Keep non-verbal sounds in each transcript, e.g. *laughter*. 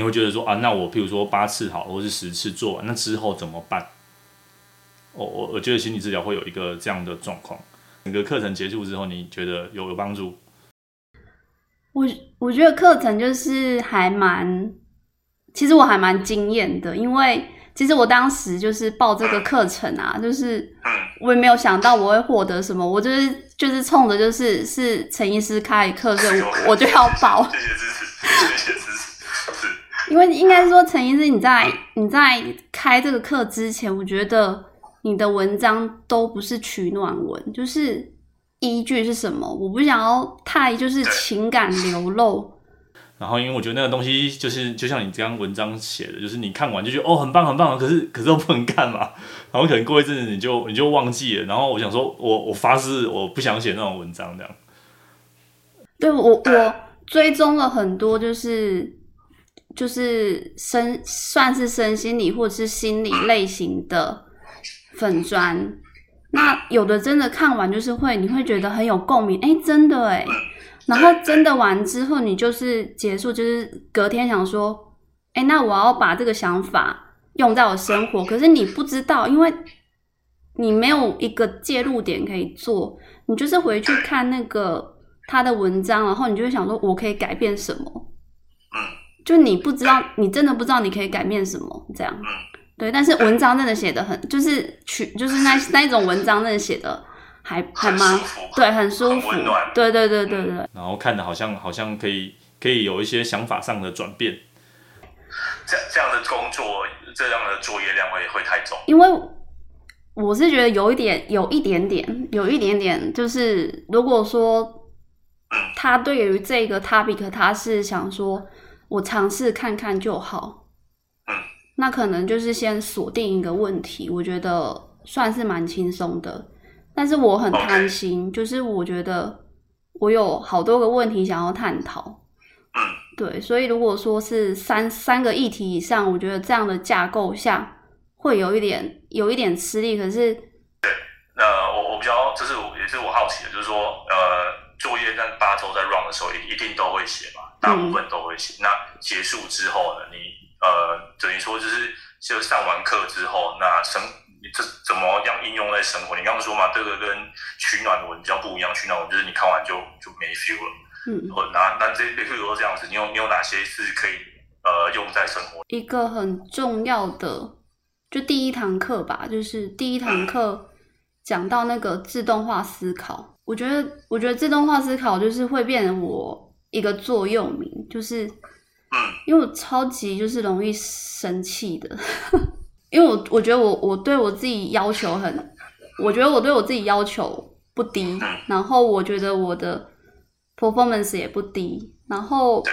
你会觉得说啊，那我譬如说八次好，或是十次做完，那之后怎么办？我我我觉得心理治疗会有一个这样的状况。整个课程结束之后，你觉得有有帮助？我我觉得课程就是还蛮，其实我还蛮惊艳的，因为其实我当时就是报这个课程啊，就是我也没有想到我会获得什么，我就是就是冲着就是是陈医师开课，所以我就要报。谢谢支持，谢谢支持。因为应该说陈医师你在你在开这个课之前，我觉得你的文章都不是取暖文，就是。依据是什么？我不想要太就是情感流露。然后，因为我觉得那个东西就是，就像你这样文章写的，就是你看完就觉得哦，很棒很棒，可是可是都不能看嘛。然后可能过一阵子你就你就忘记了。然后我想说，我我发誓我不想写那种文章这样。对，我我追踪了很多，就是就是身算是身心理或者是心理类型的粉专。那有的真的看完就是会，你会觉得很有共鸣，哎，真的哎，然后真的完之后，你就是结束，就是隔天想说，哎，那我要把这个想法用在我生活，可是你不知道，因为你没有一个介入点可以做，你就是回去看那个他的文章，然后你就会想说，我可以改变什么？就你不知道，你真的不知道你可以改变什么，这样。对，但是文章真的写的很，就是取，就是那那一种文章真的写的还还蛮，对，很舒服，对对对对对。然后看的好像好像可以可以有一些想法上的转变。这这样的工作，这样的作业量会会太重？因为我是觉得有一点，有一点点，有一点点，就是如果说他对于这个 topic，他是想说我尝试看看就好。那可能就是先锁定一个问题，我觉得算是蛮轻松的。但是我很贪心就是我觉得我有好多个问题想要探讨。对，所以如果说是三三个议题以上，我觉得这样的架构下会有一点有一点吃力。可是，对，那我我比较就是也是我好奇的，就是说呃，作业在八周在 run 的时候一一定都会写嘛，大部分都会写。嗯、那结束之后呢，你？呃，等于说就是，就上完课之后，那生你这怎么样应用在生活？你刚刚说嘛，这个跟取暖文比较不一样。取暖文就是你看完就就没 feel 了。嗯。那那这比如说这样子，你有你有哪些是可以呃用在生活？一个很重要的，就第一堂课吧，就是第一堂课讲到那个自动化思考。嗯。我觉得，我觉得自动化思考就是会变成我一个座右铭，就是。因为我超级就是容易生气的，*laughs* 因为我我觉得我我对我自己要求很，我觉得我对我自己要求不低，然后我觉得我的 performance 也不低，然后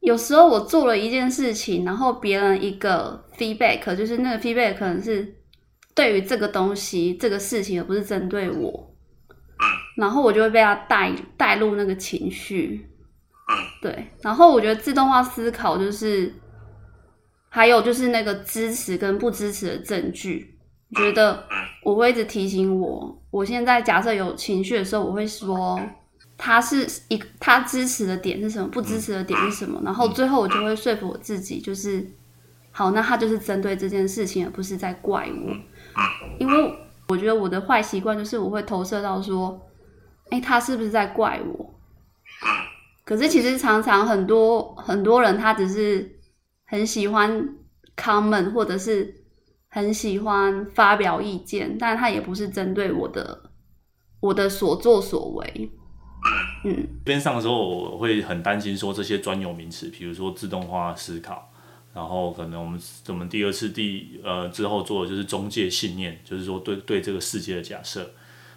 有时候我做了一件事情，然后别人一个 feedback，就是那个 feedback 可能是对于这个东西这个事情，而不是针对我，然后我就会被他带带入那个情绪。对，然后我觉得自动化思考就是，还有就是那个支持跟不支持的证据，我觉得我会一直提醒我，我现在假设有情绪的时候，我会说他是一他支持的点是什么，不支持的点是什么，然后最后我就会说服我自己，就是好，那他就是针对这件事情，而不是在怪我，因为我觉得我的坏习惯就是我会投射到说，哎，他是不是在怪我？可是其实常常很多很多人他只是很喜欢 comment 或者是很喜欢发表意见，但他也不是针对我的我的所作所为。嗯，边上的时候我会很担心说这些专有名词，比如说自动化思考，然后可能我们我们第二次第呃之后做的就是中介信念，就是说对对这个世界的假设，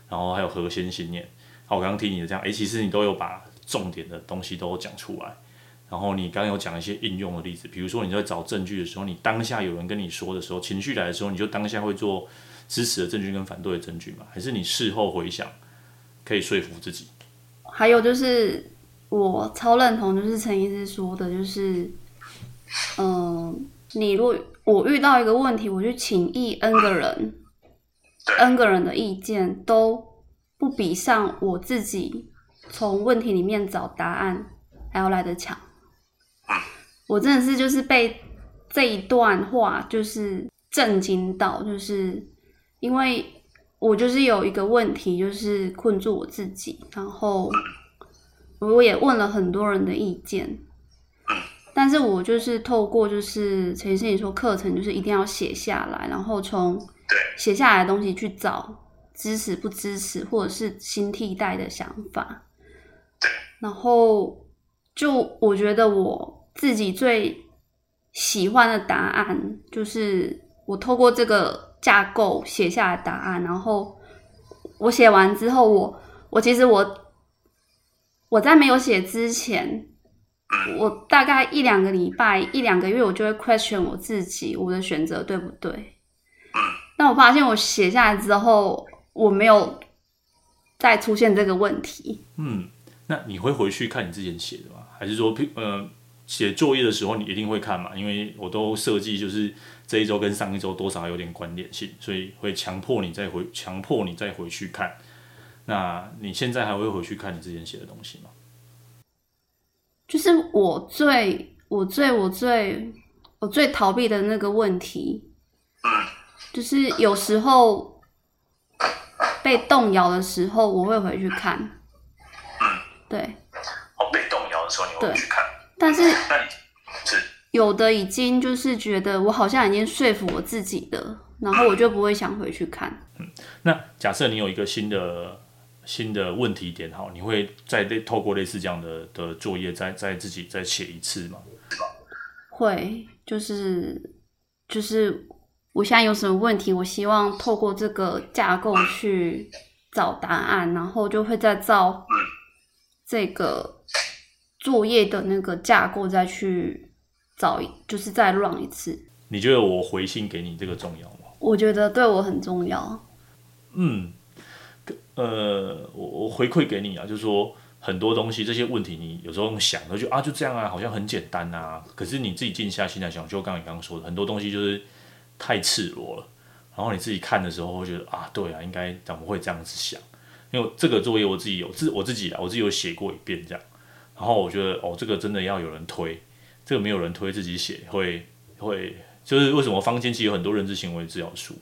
然后还有核心信念。好，我刚刚听你的这样，诶，其实你都有把。重点的东西都讲出来，然后你刚刚有讲一些应用的例子，比如说你在找证据的时候，你当下有人跟你说的时候，情绪来的时候，你就当下会做支持的证据跟反对的证据吗？还是你事后回想可以说服自己？还有就是我超认同，就是陈医师说的，就是嗯、呃，你如果我遇到一个问题，我去请一 N 个人，N 个人的意见都不比上我自己。从问题里面找答案还要来得强，我真的是就是被这一段话就是震惊到，就是因为我就是有一个问题，就是困住我自己，然后我也问了很多人的意见，但是我就是透过就是陈医生你说课程，就是一定要写下来，然后从写下来的东西去找。支持不支持，或者是新替代的想法，然后就我觉得我自己最喜欢的答案，就是我透过这个架构写下来的答案，然后我写完之后我，我我其实我我在没有写之前，我大概一两个礼拜、一两个月，我就会 question 我自己，我的选择对不对？但我发现我写下来之后。我没有再出现这个问题。嗯，那你会回去看你之前写的吗？还是说，呃，写作业的时候你一定会看嘛？因为我都设计就是这一周跟上一周多少有点关联性，所以会强迫你再回，强迫你再回去看。那你现在还会回去看你之前写的东西吗？就是我最、我最、我最、我最逃避的那个问题，就是有时候。被动摇的时候，我会回去看。嗯，对。哦，被动摇的时候，你会回去看。但是，有的已经就是觉得我好像已经说服我自己的，然后我就不会想回去看。嗯，那假设你有一个新的新的问题点，好，你会再透过类似这样的的作业，再再自己再写一次吗？会，就是就是。我现在有什么问题？我希望透过这个架构去找答案，然后就会再照这个作业的那个架构再去找，就是再 run 一次。你觉得我回信给你这个重要吗？我觉得对我很重要。嗯，呃，我我回馈给你啊，就是说很多东西这些问题，你有时候想，就啊就这样啊，好像很简单啊。可是你自己静下心来想，就刚刚你刚刚说的，很多东西就是。太赤裸了，然后你自己看的时候会觉得啊，对啊，应该怎么会这样子想？因为这个作业我自己有自我自己啊，我自己有写过一遍这样，然后我觉得哦，这个真的要有人推，这个没有人推自己写会会就是为什么坊间其实有很多认知行为治疗书，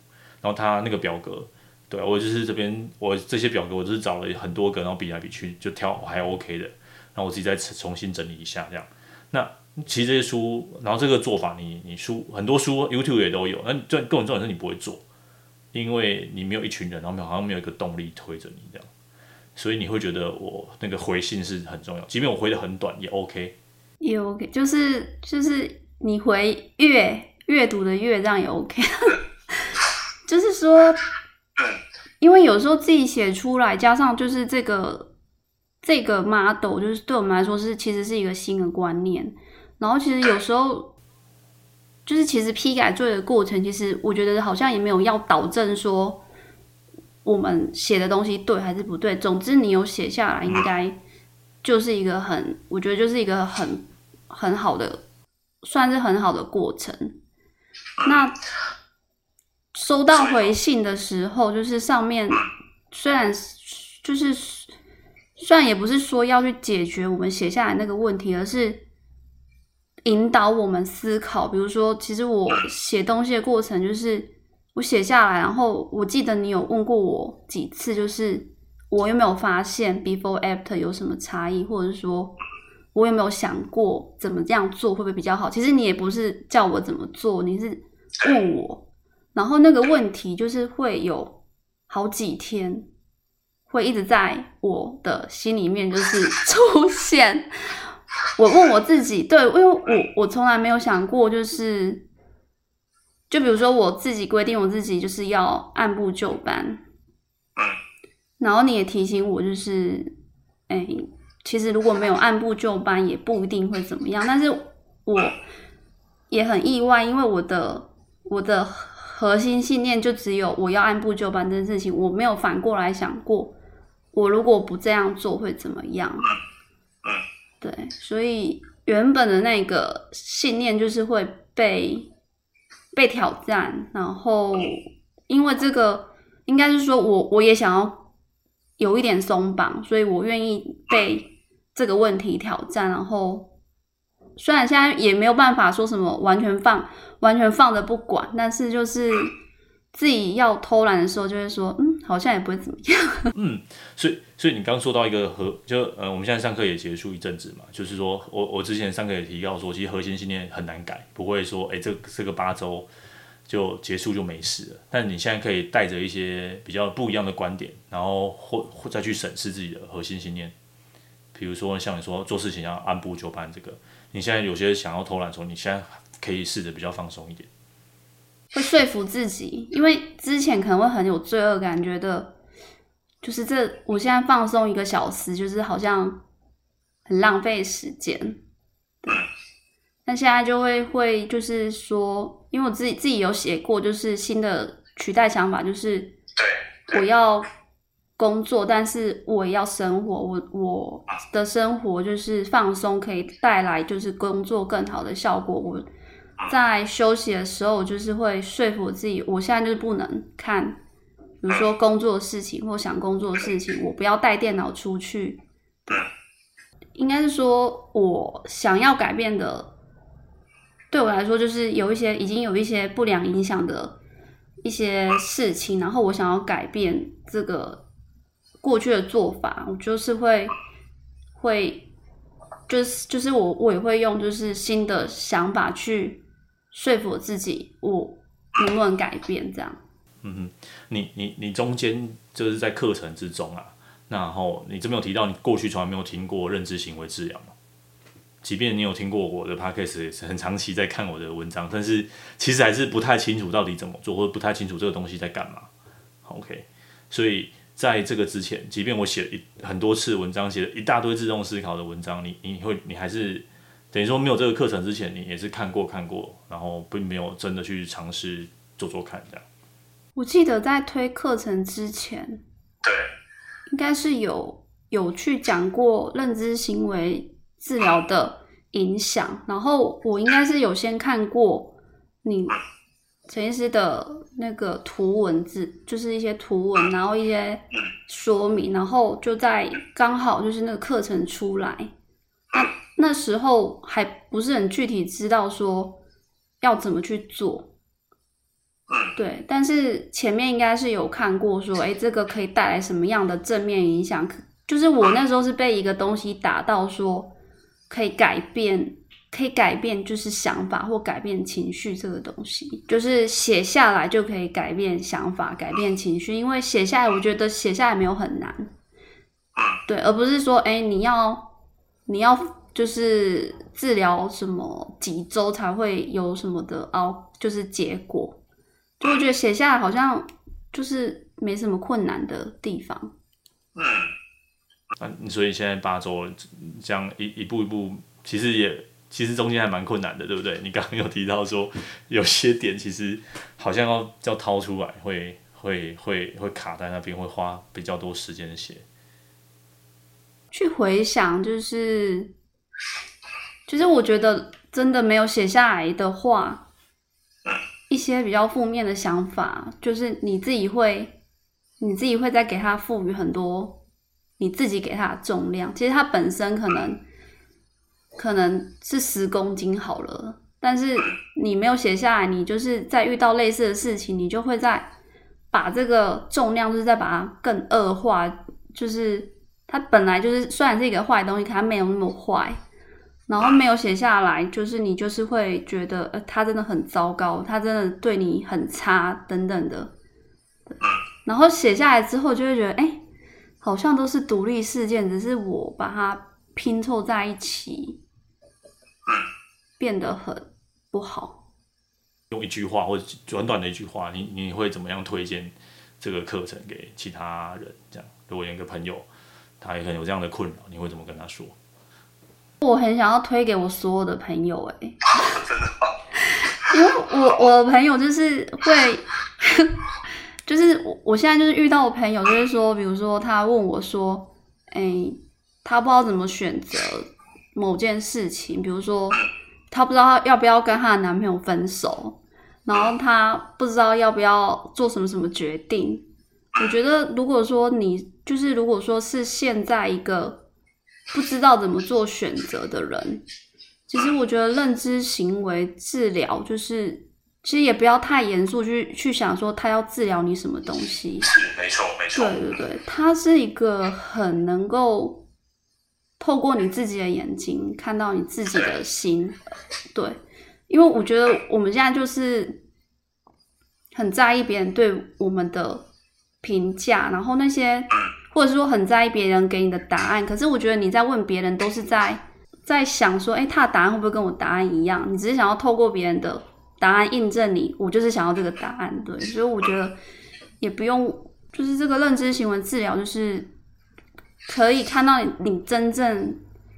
然后他那个表格，对我就是这边我这些表格我就是找了很多个，然后比来比去就挑还 OK 的，然后我自己再重新整理一下这样，那。其实这些书，然后这个做法你，你书很多书，YouTube 也都有。那这根本重点是你不会做，因为你没有一群人，然后好像没有一个动力推着你这样，所以你会觉得我那个回信是很重要，即便我回的很短也 OK，也 OK，就是就是你回阅阅读的阅这样也 OK，*laughs* 就是说，因为有时候自己写出来，加上就是这个这个 model，就是对我们来说是其实是一个新的观念。然后其实有时候，就是其实批改作业的过程，其实我觉得好像也没有要导正说我们写的东西对还是不对。总之你有写下来，应该就是一个很，我觉得就是一个很很好的，算是很好的过程。那收到回信的时候，就是上面虽然就是虽然也不是说要去解决我们写下来那个问题，而是。引导我们思考，比如说，其实我 *clears throat* 写东西的过程就是我写下来，然后我记得你有问过我几次，就是我有没有发现 before after 有什么差异，或者说我有没有想过怎么这样做会不会比较好？其实你也不是叫我怎么做，你是问我，然后那个问题就是会有好几天会一直在我的心里面就是出现。我问我自己，对，因为我我从来没有想过，就是，就比如说我自己规定我自己就是要按部就班，然后你也提醒我，就是，哎，其实如果没有按部就班，也不一定会怎么样。但是我也很意外，因为我的我的核心信念就只有我要按部就班这件事情，我没有反过来想过，我如果不这样做会怎么样。对，所以原本的那个信念就是会被被挑战，然后因为这个应该是说我我也想要有一点松绑，所以我愿意被这个问题挑战，然后虽然现在也没有办法说什么完全放完全放着不管，但是就是自己要偷懒的时候，就会说，嗯，好像也不会怎么样。*laughs* 嗯，所以所以你刚说到一个核，就呃，我们现在上课也结束一阵子嘛，就是说我我之前上课也提到说，其实核心信念很难改，不会说，哎、这这个八周就结束就没事了。但你现在可以带着一些比较不一样的观点，然后或或再去审视自己的核心信念。比如说像你说做事情要按部就班，这个你现在有些想要偷懒的时候，你现在可以试着比较放松一点，会说服自己，因为之前可能会很有罪恶感，觉得就是这我现在放松一个小时，就是好像很浪费时间。对，但现在就会会就是说，因为我自己自己有写过，就是新的取代想法，就是我要。工作，但是我也要生活。我我的生活就是放松，可以带来就是工作更好的效果。我在休息的时候，我就是会说服我自己，我现在就是不能看，比如说工作的事情或想工作的事情，我不要带电脑出去。对，应该是说我想要改变的，对我来说就是有一些已经有一些不良影响的一些事情，然后我想要改变这个。过去的做法，我就是会会就是就是我我也会用就是新的想法去说服自己，我能不能改变这样？嗯哼，你你你中间就是在课程之中啊，然后你这边有提到你过去从来没有听过认知行为治疗吗？即便你有听过我的 podcast，也是很长期在看我的文章，但是其实还是不太清楚到底怎么做，或者不太清楚这个东西在干嘛。OK，所以。在这个之前，即便我写了一很多次文章，写了一大堆自动思考的文章，你你会你还是等于说没有这个课程之前，你也是看过看过，然后并没有真的去尝试做做看这样。我记得在推课程之前，对，应该是有有去讲过认知行为治疗的影响，然后我应该是有先看过你。陈医师的那个图文字，就是一些图文，然后一些说明，然后就在刚好就是那个课程出来，那那时候还不是很具体知道说要怎么去做，对，但是前面应该是有看过说，哎，这个可以带来什么样的正面影响？就是我那时候是被一个东西打到说可以改变。可以改变，就是想法或改变情绪这个东西，就是写下来就可以改变想法、改变情绪。因为写下来，我觉得写下来没有很难，对，而不是说，哎，你要你要就是治疗什么几周才会有什么的哦，就是结果。就我觉得写下来好像就是没什么困难的地方。嗯，啊，所以现在八周这样一一步一步，其实也。其实中间还蛮困难的，对不对？你刚刚有提到说，有些点其实好像要要掏出来，会会会会卡在那边，会花比较多时间写。去回想，就是就是我觉得真的没有写下来的话，一些比较负面的想法，就是你自己会你自己会再给他赋予很多你自己给他的重量。其实他本身可能。可能是十公斤好了，但是你没有写下来，你就是在遇到类似的事情，你就会在把这个重量，就是再把它更恶化。就是它本来就是虽然是一个坏东西，可它没有那么坏，然后没有写下来，就是你就是会觉得，呃，它真的很糟糕，它真的对你很差等等的。然后写下来之后，就会觉得，哎，好像都是独立事件，只是我把它拼凑在一起。变得很不好。用一句话或者短短的一句话，你你会怎么样推荐这个课程给其他人？这样，如果有一个朋友他也很有这样的困扰，你会怎么跟他说？我很想要推给我所有的朋友，*laughs* 哎，因为我我的朋友就是会，*laughs* 就是我我现在就是遇到我朋友，就是说，比如说他问我说，哎、欸，他不知道怎么选择某件事情，比如说。他不知道要不要跟她的男朋友分手，然后他不知道要不要做什么什么决定。我觉得，如果说你就是如果说是现在一个不知道怎么做选择的人，其实我觉得认知行为治疗就是，其实也不要太严肃去去想说他要治疗你什么东西。是，没错，没错。对对对，他是一个很能够透过你自己的眼睛看到你自己的心。对，因为我觉得我们现在就是很在意别人对我们的评价，然后那些或者是说很在意别人给你的答案。可是我觉得你在问别人都是在。在想说，哎，他的答案会不会跟我答案一样？你只是想要透过别人的答案印证你，我就是想要这个答案，对。所以我觉得也不用，就是这个认知行为治疗，就是可以看到你真正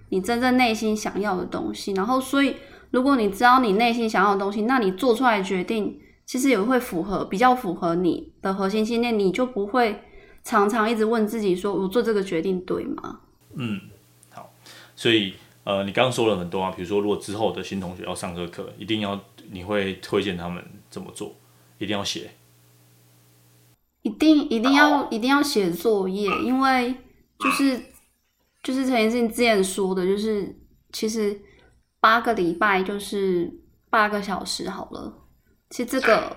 你真正内心想要的东西。然后，所以如果你知道你内心想要的东西，那你做出来决定其实也会符合，比较符合你的核心信念，你就不会常常一直问自己说，我做这个决定对吗？嗯，好，所以。呃，你刚刚说了很多啊，比如说，如果之后的新同学要上这个课，一定要你会推荐他们怎么做，一定要写，一定一定要一定要写作业，因为就是就是陈先生之前说的，就是其实八个礼拜就是八个小时好了。其实这个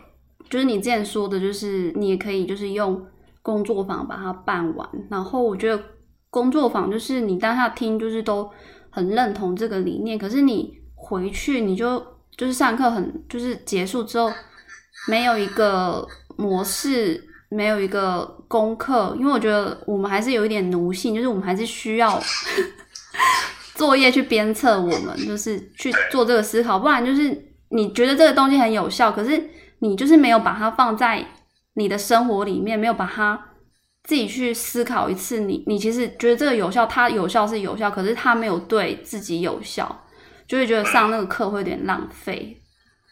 就是你之前说的，就是你也可以就是用工作坊把它办完。然后我觉得工作坊就是你当下听就是都。很认同这个理念，可是你回去你就就是上课很就是结束之后没有一个模式，没有一个功课，因为我觉得我们还是有一点奴性，就是我们还是需要 *laughs* 作业去鞭策我们，就是去做这个思考，不然就是你觉得这个东西很有效，可是你就是没有把它放在你的生活里面，没有把它。自己去思考一次你，你其实觉得这个有效，它有效是有效，可是它没有对自己有效，就会觉得上那个课会有点浪费。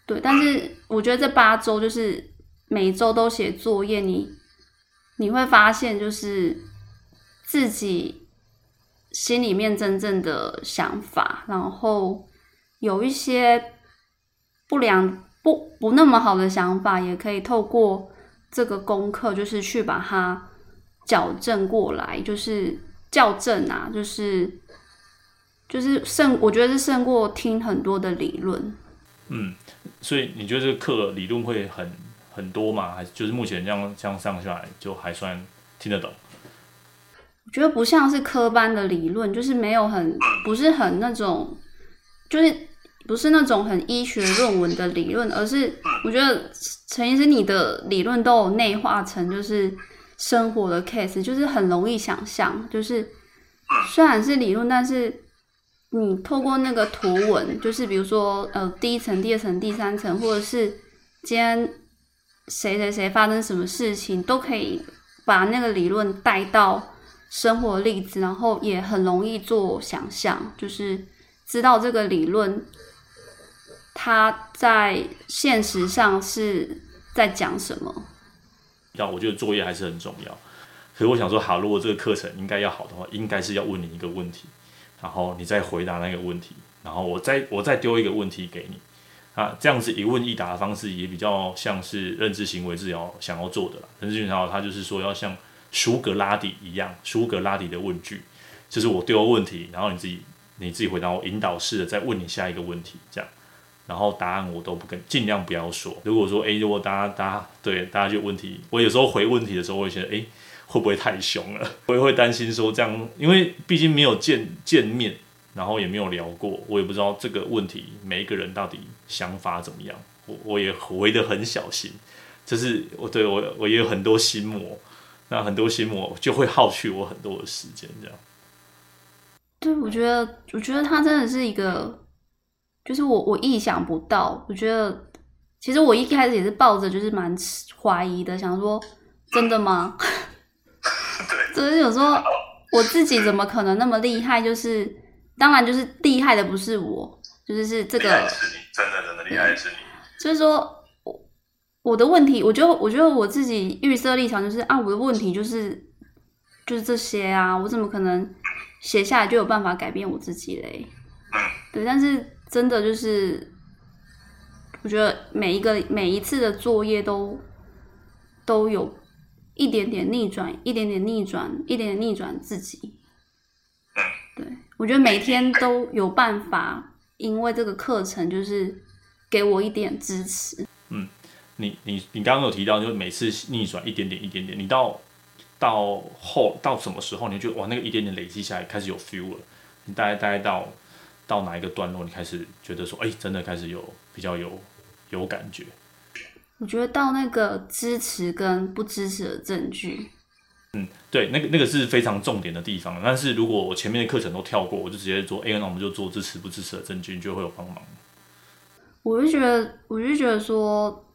对，但是我觉得这八周就是每周都写作业，你你会发现就是自己心里面真正的想法，然后有一些不良不不那么好的想法，也可以透过这个功课，就是去把它。矫正过来就是校正啊，就是就是胜，我觉得是胜过听很多的理论。嗯，所以你觉得这个课理论会很很多吗？还是就是目前这样这样上下来就还算听得懂？我觉得不像是科班的理论，就是没有很不是很那种，就是不是那种很医学论文的理论，而是我觉得陈医师你的理论都有内化成就是。生活的 case 就是很容易想象，就是虽然是理论，但是你透过那个图文，就是比如说呃第一层、第二层、第三层，或者是今天谁谁谁发生什么事情，都可以把那个理论带到生活例子，然后也很容易做想象，就是知道这个理论它在现实上是在讲什么。要我觉得作业还是很重要，可是我想说，好，如果这个课程应该要好的话，应该是要问你一个问题，然后你再回答那个问题，然后我再我再丢一个问题给你，啊，这样子一问一答的方式也比较像是认知行为治疗想要做的啦。认知行为治疗它就是说要像苏格拉底一样，苏格拉底的问句，就是我丢问题，然后你自己你自己回答，我引导式的再问你下一个问题，这样。然后答案我都不跟，尽量不要说。如果说，诶，如果大家大家对大家就问题，我有时候回问题的时候，我会觉得，诶，会不会太凶了？*laughs* 我也会担心说这样，因为毕竟没有见见面，然后也没有聊过，我也不知道这个问题每一个人到底想法怎么样。我我也回得很小心，就是我对我我也有很多心魔，那很多心魔就会耗去我很多的时间，这样。对，我觉得，我觉得他真的是一个。就是我，我意想不到。我觉得，其实我一开始也是抱着就是蛮怀疑的，想说真的吗？*laughs* 就是有时候我自己怎么可能那么厉害？就是当然，就是厉害的不是我，就是是这个是，真的真的厉害是你。就是说我我的问题，我觉得我觉得我自己预设立场就是啊，我的问题就是就是这些啊，我怎么可能写下来就有办法改变我自己嘞？对，但是。真的就是，我觉得每一个每一次的作业都都有一点点逆转，一点点逆转，一点点逆转自己。对，我觉得每天都有办法因为这个课程就是给我一点支持。嗯，你你你刚刚有提到，就是每次逆转一点点一点点，你到到后到什么时候，你就哇，那个一点点累积下来开始有 feel 了？你大概大概到到哪一个段落，你开始觉得说，哎、欸，真的开始有比较有有感觉？我觉得到那个支持跟不支持的证据。嗯，对，那个那个是非常重点的地方。但是如果我前面的课程都跳过，我就直接做，哎，那我们就做支持不支持的证据，你就会有帮忙。我就觉得，我就觉得说，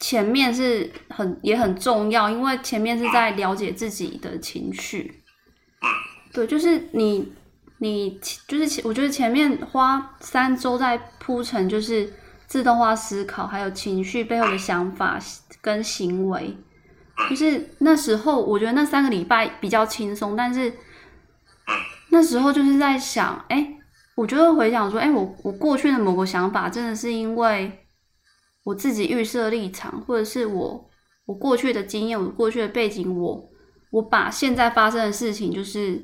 前面是很也很重要，因为前面是在了解自己的情绪。对，就是你你就是我觉得前面花三周在铺陈，就是自动化思考，还有情绪背后的想法跟行为。就是那时候，我觉得那三个礼拜比较轻松，但是那时候就是在想，哎、我就会回想说，哎、我我过去的某个想法，真的是因为我自己预设立场，或者是我我过去的经验，我过去的背景，我我把现在发生的事情，就是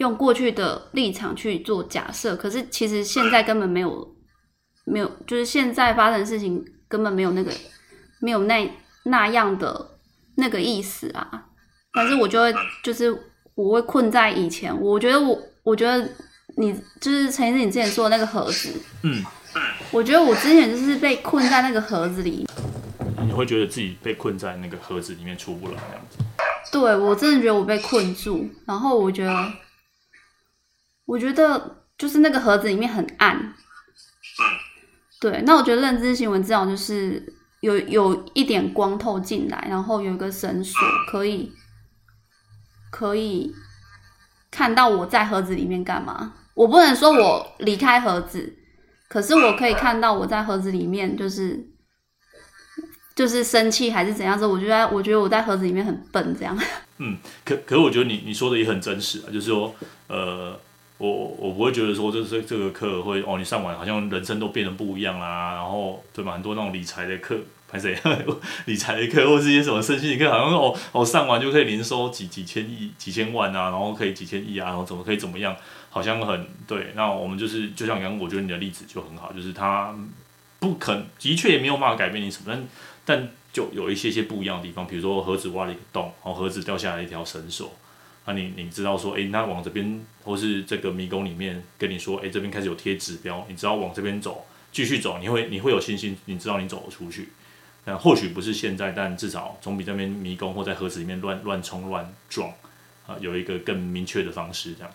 用过去的立场去做假设，可是其实现在根本没有没有，就是现在发生的事情根本没有那个没有那。那样的那个意思啊，但是我就会就是我会困在以前。我觉得我我觉得你就是陈医生你之前说的那个盒子，嗯，我觉得我之前就是被困在那个盒子里。你会觉得自己被困在那个盒子里面出不来这样子？对，我真的觉得我被困住，然后我觉得我觉得就是那个盒子里面很暗。对，那我觉得认知行为治疗就是。有有一点光透进来，然后有一个绳索可以可以看到我在盒子里面干嘛。我不能说我离开盒子，可是我可以看到我在盒子里面，就是就是生气还是怎样子。我觉得我觉得我在盒子里面很笨，这样。嗯，可可是我觉得你你说的也很真实啊，就是说，呃，我我不会觉得说这是这个课会哦，你上完好像人生都变得不一样啦，然后对吧？很多那种理财的课。还是 *laughs* 理财的课，或是一些什么身心的课，好像哦哦上完就可以年收几几千亿、几千万啊，然后可以几千亿啊，然后怎么可以怎么样？好像很对。那我们就是就像刚刚，我觉得你的例子就很好，就是他不肯，的确也没有办法改变你什么，但但就有一些些不一样的地方，比如说盒子挖了一个洞，然后盒子掉下来一条绳索，啊你你知道说，诶，那往这边或是这个迷宫里面跟你说，诶，这边开始有贴指标，你知道往这边走，继续走，你会你会有信心，你知道你走了出去。那或许不是现在，但至少总比这边迷宫或在盒子里面乱乱冲乱撞啊，有一个更明确的方式这样。